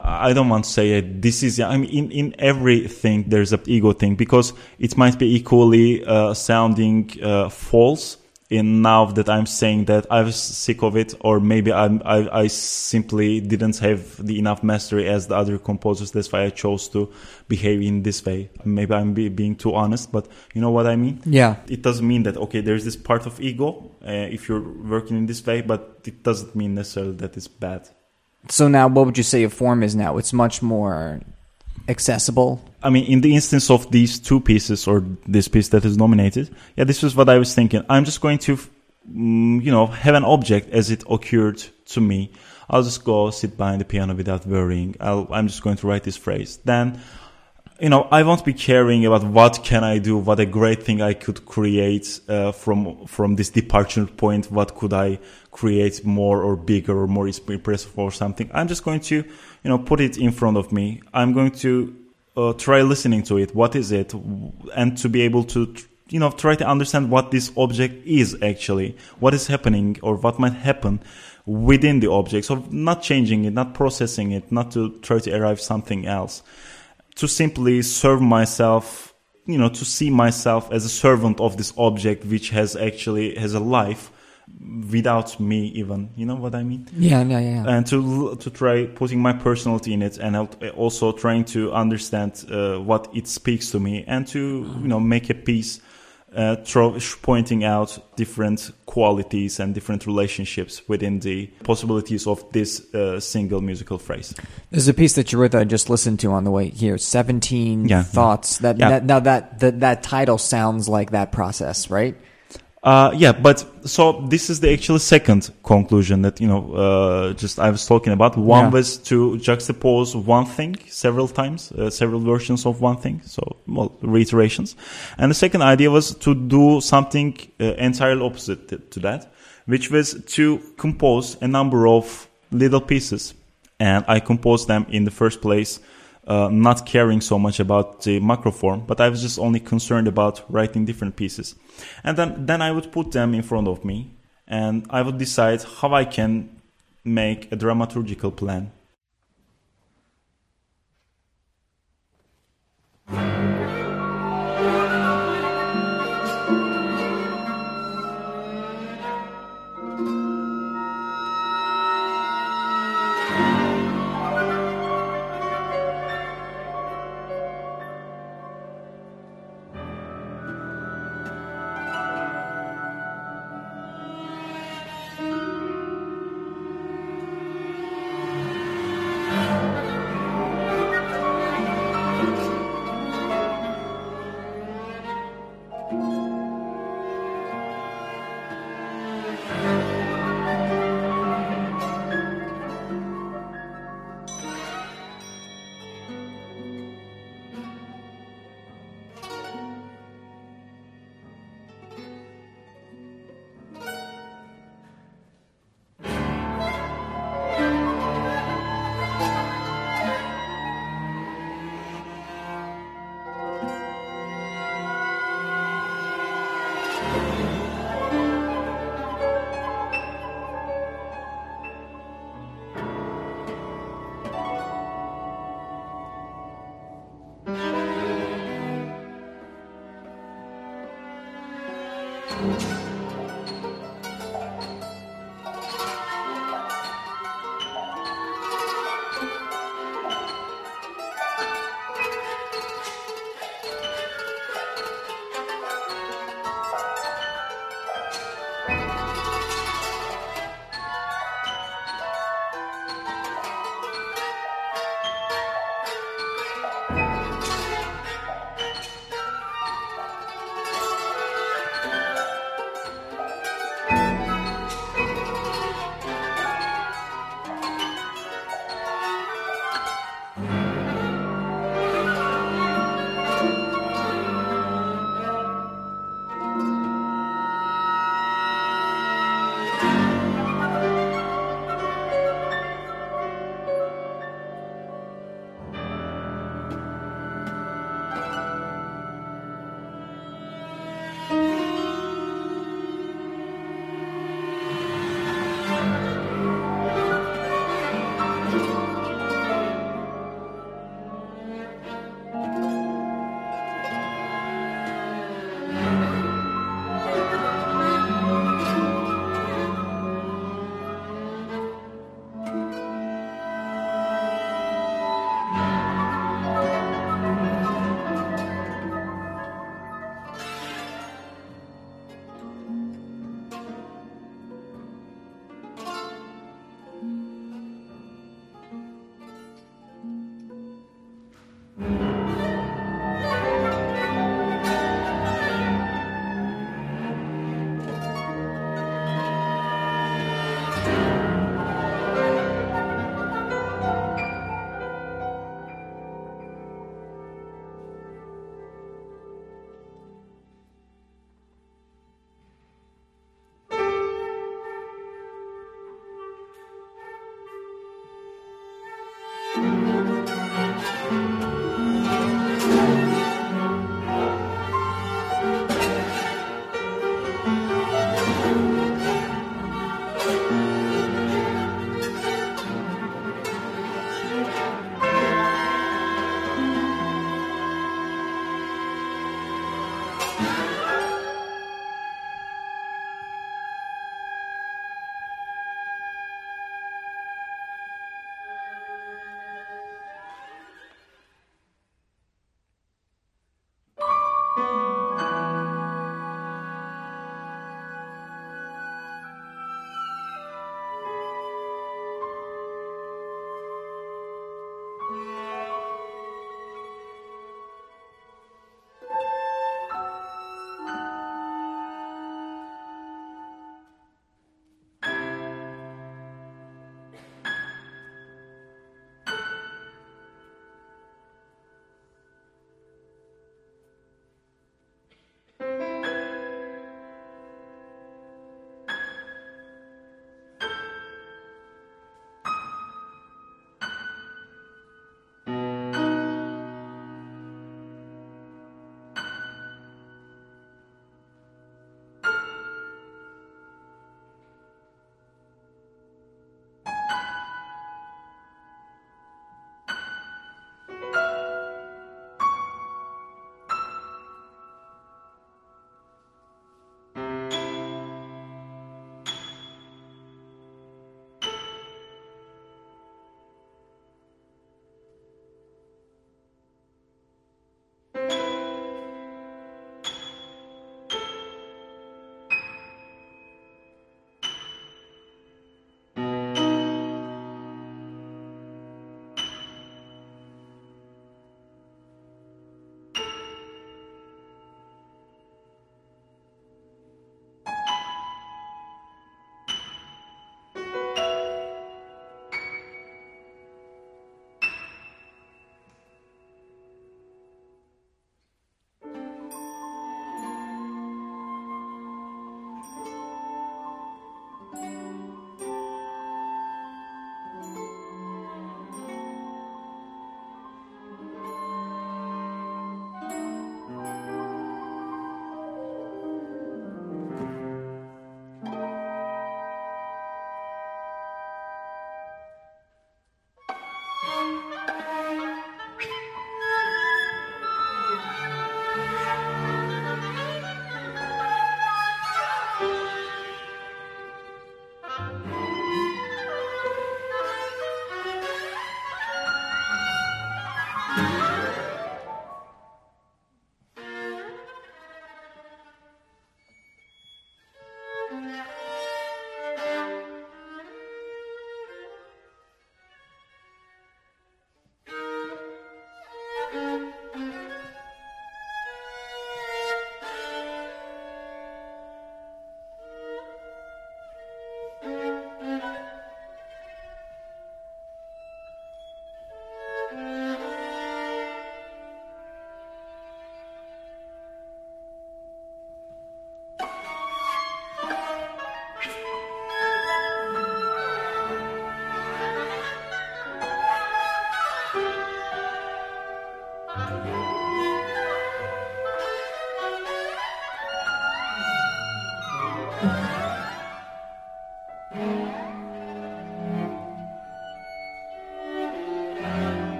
I don't want to say it. This is, I mean, in, in everything there's a ego thing because it might be equally uh, sounding uh, false in now that I'm saying that I was sick of it, or maybe I'm, I, I simply didn't have the enough mastery as the other composers. That's why I chose to behave in this way. Maybe I'm be, being too honest, but you know what I mean? Yeah. It doesn't mean that, okay, there's this part of ego uh, if you're working in this way, but it doesn't mean necessarily that it's bad. So now, what would you say your form is now? It's much more accessible. I mean, in the instance of these two pieces or this piece that is nominated, yeah, this was what I was thinking. I'm just going to, mm, you know, have an object as it occurred to me. I'll just go sit behind the piano without worrying. I'll, I'm just going to write this phrase. Then, you know, I won't be caring about what can I do, what a great thing I could create uh, from from this departure point. What could I create more or bigger or more impressive or something? I'm just going to, you know, put it in front of me. I'm going to uh, try listening to it. What is it? And to be able to, you know, try to understand what this object is actually, what is happening or what might happen within the object. So not changing it, not processing it, not to try to arrive something else. To simply serve myself, you know, to see myself as a servant of this object, which has actually has a life without me even you know what i mean Yeah, yeah, yeah. and to to try putting my personality in it and also trying to understand uh, what it speaks to me and to you know make a piece uh, pointing out different qualities and different relationships within the possibilities of this uh, single musical phrase. There's a piece that you wrote that I just listened to on the way here. Seventeen Yeah, yeah. thoughts. That, Yeah. that now that, that that title sounds like that process, right? Uh, yeah, but so this is the actual second conclusion that you know, uh, just I was talking about. One Yeah. was to juxtapose one thing several times, uh, several versions of one thing, so well, reiterations. And the second idea was to do something uh, entirely opposite to, to that, which was to compose a number of little pieces, and I composed them in the first place uh, not caring so much about the macro form, but I was just only concerned about writing different pieces. And then, then I would put them in front of me and I would decide how I can make a dramaturgical plan.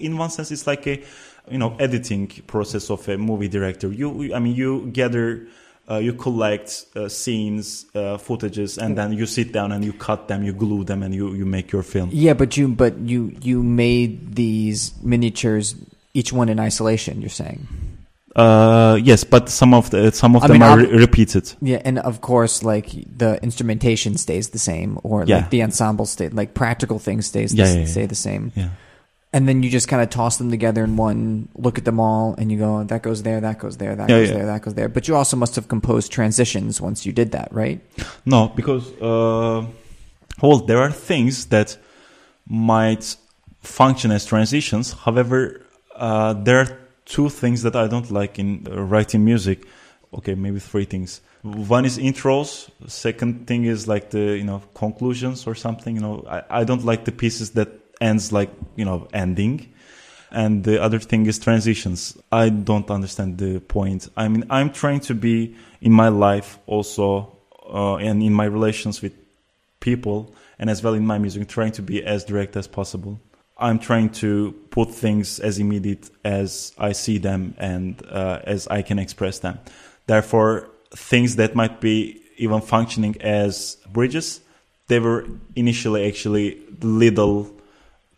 In one sense it's like a you know editing process of a movie director you i mean you gather uh, you collect uh, scenes uh, footages and then you sit down and you cut them you glue them and you, you make your film Yeah, but you but you you made these miniatures each one in isolation. You're saying. uh, yes but some of the some of I them mean, are re- repeated Yeah, and of course, like the instrumentation stays the same, or Yeah. like the ensemble stay, like practical things stays Yeah, the, yeah, stay the same. yeah And then you just kind of toss them together in one, look at them all, and you go, that goes there, that goes there, that Yeah, goes yeah. there, that goes there. But you also must have composed transitions once you did that, right? No, because uh, well, there are things that might function as transitions. However, uh, there are two things that I don't like in uh, writing music. Okay, maybe three things. One is intros. Second thing is like the you know conclusions or something. You know, I, I don't like the pieces that ends like you know ending. And the other thing is transitions. I don't understand the point. I mean, I'm trying to be in my life also, uh, and in my relations with people, and as well in my music, trying to be as direct as possible. I'm trying to put things as immediate as I see them and uh, as I can express them. Therefore, things that might be even functioning as bridges, they were initially actually little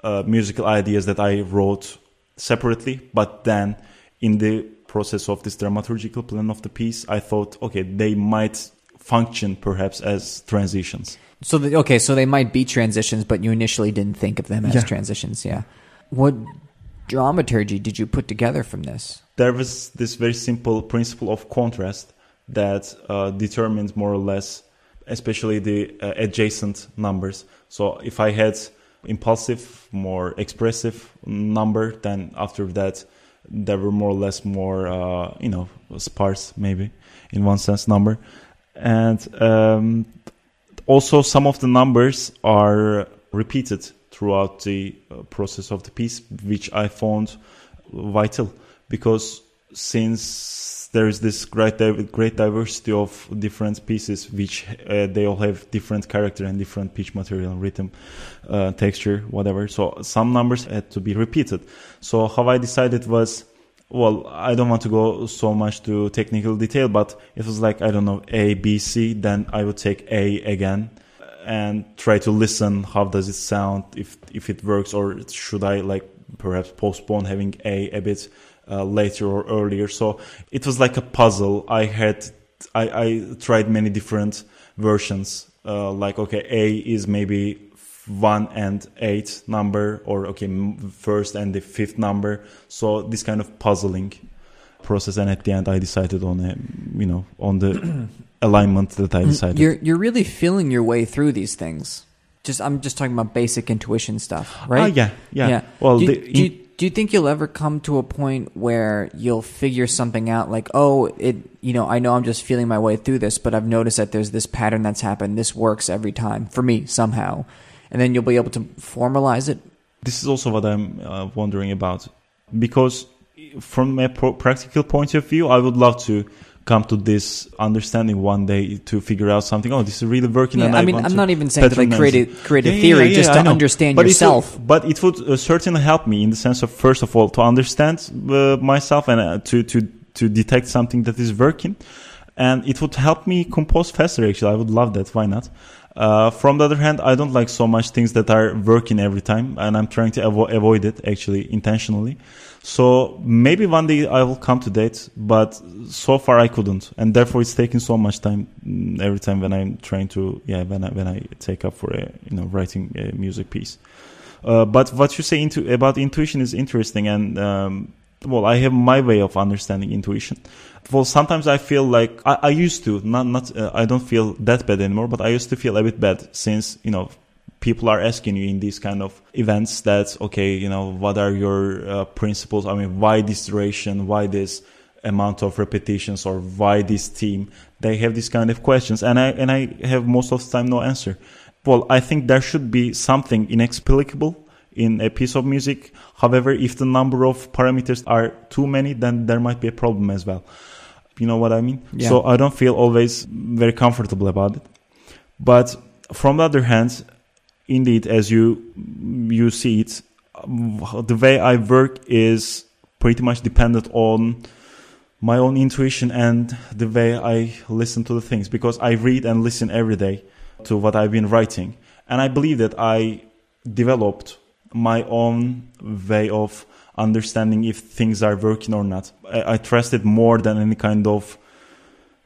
uh, musical ideas that I wrote separately, but then in the process of this dramaturgical plan of the piece, I thought, okay, they might function perhaps as transitions. So the, okay, so they might be transitions, but you initially didn't think of them as Yeah. transitions. Yeah. What dramaturgy did you put together from this? There was this very simple principle of contrast that uh, determined more or less, especially the uh, adjacent numbers. So if I had impulsive, more expressive number, then after that, there were more or less more, uh, you know, sparse maybe in one sense number. And um, also some of the numbers are repeated throughout the uh, process of the piece, which I found vital because since there is this great great diversity of different pieces, which uh, they all have different character and different pitch material, rhythm, uh, texture, whatever. So some numbers had to be repeated. So how I decided was well, I don't want to go so much to technical detail, but it was like, I don't know, A, B, C, then I would take A again and try to listen. How does it sound? If, if it works or should I like perhaps postpone having A a bit uh, later or earlier? So it was like a puzzle. I had, I, I tried many different versions. Uh, like, okay, A is maybe one and eight number or okay first and the fifth number so this kind of puzzling process and at the end i decided on a you know on the alignment that i decided You're you're really feeling your way through these things. Just I'm just talking about basic intuition stuff, right? Ah, yeah yeah, Yeah. well do, the, do, you, do you think you'll ever come to a point where you'll figure something out like, oh, it, you know, I know I'm just feeling my way through this, but I've noticed that there's this pattern that's happened. This works every time for me somehow. And then you'll be able to formalize it. this is also what i'm uh, wondering about because from a pro- practical point of view, I would love to come to this understanding one day to figure out something. Oh, this is really working. Yeah, and I I mean, I'm not even saying to like create a, create a yeah, theory yeah, just to understand but yourself. It would, but it would uh, certainly help me in the sense of first of all to understand uh, myself and uh, to to to detect something that is working, and it would help me compose faster. Actually, I would love that. Why not? Uh, from the other hand, I don't like so much things that are working every time, and I'm trying to avo- avoid it actually intentionally. So maybe one day I will come to that, but so far I couldn't, and therefore it's taking so much time mm, every time when I'm trying to yeah when I when I take up for a you know writing a music piece. Uh, but what you say into about intuition is interesting, and um, well, I have my way of understanding intuition. Well, sometimes I feel like I, I used to not not uh, I don't feel that bad anymore, but I used to feel a bit bad since you know people are asking you in these kind of events that okay you know what are your uh, principles? I mean why this duration? Why this amount of repetitions? Or why this team? They have these kind of questions. And i and i have most of the time no answer. Well i think there should be something inexplicable in a piece of music. However if the number of parameters are too many then there might be a problem as well. You know what i mean? Yeah. so i don't feel always very comfortable about it. But from the other hand indeed as you you see it the way i work is pretty much dependent on my own intuition and the way i listen to the things because i read and listen every day to what i've been writing. And i believe that i developed my own way of understanding if things are working or not. I, I trust it more than any kind of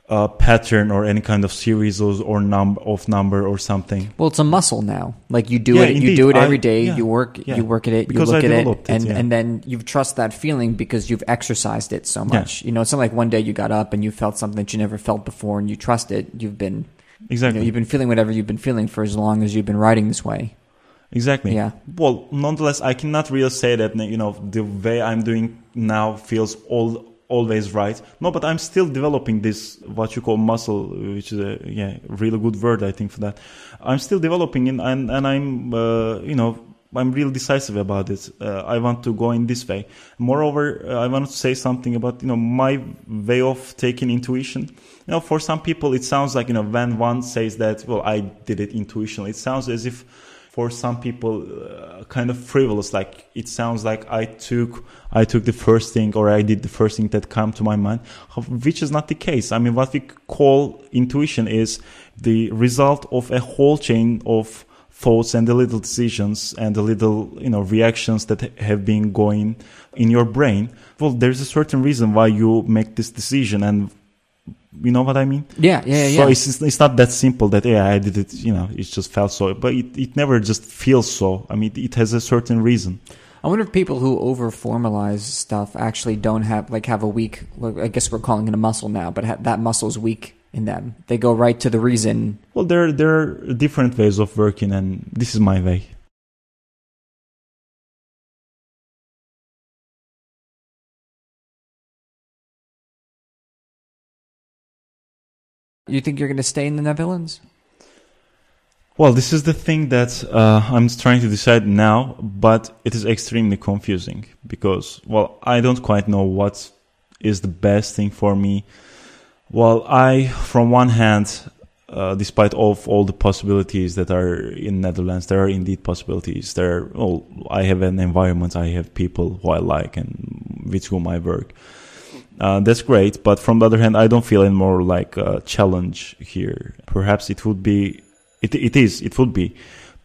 uh, pattern or any kind of series or, or number of number or something Well, it's a muscle now. Like you do Yeah, it, you do it I- every day. yeah, you work, yeah. you work at it. Because you look I at it, and and then you trust that feeling because you've exercised it so much. You know, it's not like one day you got up and you felt something that you never felt before, and you trust it. You've been, you exactly know, you've been feeling whatever you've been feeling for as long as you've been writing this way. Exactly. Yeah. Well, nonetheless, I cannot really say that you know the way I'm doing now feels all always right. No, but I'm still developing this what you call muscle, which is a yeah really good word I think for that. I'm still developing it, and and I'm uh, you know. I'm real decisive about it. Uh, I want to go in this way. Moreover, uh, I want to say something about you know my way of taking intuition. You know, for some people, it sounds like you know when one says that, well, I did it intuitionally. It sounds as if for some people uh, kind of frivolous like it sounds like i took i took the first thing or i did the first thing that come to my mind which is not the case. I mean what we call intuition is the result of a whole chain of thoughts and the little decisions and the little you know reactions that have been going in your brain. Well there's a certain reason why you make this decision and you know what i mean Yeah, yeah, yeah. so it's it's not that simple that yeah I did it you know it just felt so but it, it never just feels so I mean it has a certain reason I wonder if people who over formalize stuff actually don't have like have a weak. I guess we're calling it a muscle now, but ha- that muscle's weak in them. They go right to the reason. well there there are different ways of working and this is my way You think you're going to stay in the Netherlands? well this is the thing that uh, I'm trying to decide now but it is extremely confusing because well I don't quite know what is the best thing for me well I from one hand uh, despite of all the possibilities that are in Netherlands, there are indeed possibilities. There, are, well, I have an environment, I have people who I like and with whom I work. Uh, that's great, but from the other hand, I don't feel any more like a challenge here. Perhaps it would be, it, it is, it would be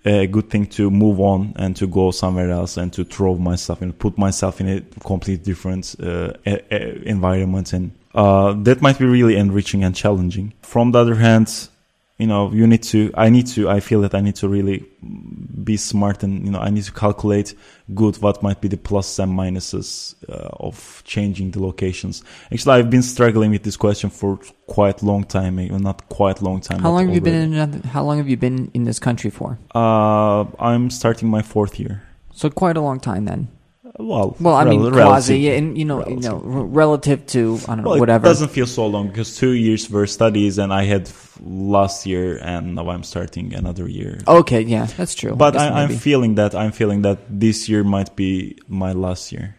a good thing to move on and to go somewhere else and to throw myself and put myself in a completely different uh, environment and uh, that might be really enriching and challenging. From the other hand, you know, you need to, I need to, I feel that I need to really be smart and, you know, I need to calculate good what might be the pluses and minuses uh, of changing the locations. Actually, I've been struggling with this question for quite a long time, eh, not quite long time. How long have you been in? another- How long have you been in this country for? Uh, I'm starting my fourth year. So quite a long time then. Well, Well, I mean, rel- quasi, relative- yeah, and you know, you know, relative. r- relative to I don't know, Well, whatever. it doesn't feel so long because two years were studies, and I had f- last year, and now I'm starting another year. Okay, yeah, that's true. but I, I'm feeling that I'm feeling that this year might be my last year.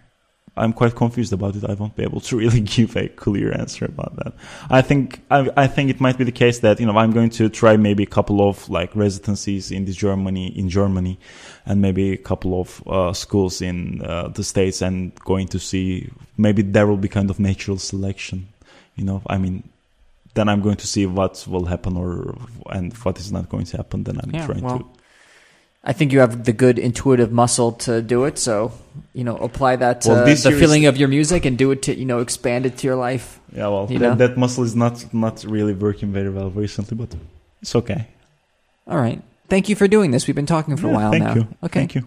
I'm quite confused about it. I won't be able to really give a clear answer about that. I think I, I think it might be the case that you know I'm going to try maybe a couple of like residencies in the Germany in Germany, and maybe a couple of uh, schools in uh, the states, and going to see maybe there will be kind of natural selection. You know, I mean, then I'm going to see what will happen or and what is not going to happen. Then I'm Yeah, trying well, to. I think you have the good intuitive muscle to do it. So, you know, apply that to Well, the year is- feeling of your music and do it to, you know, expand it to your life. Yeah, well, that, muscle is not not really working very well recently, but it's okay. All right. Thank you for doing this. We've been talking for a Yeah, while thank now. you. Okay. Thank you.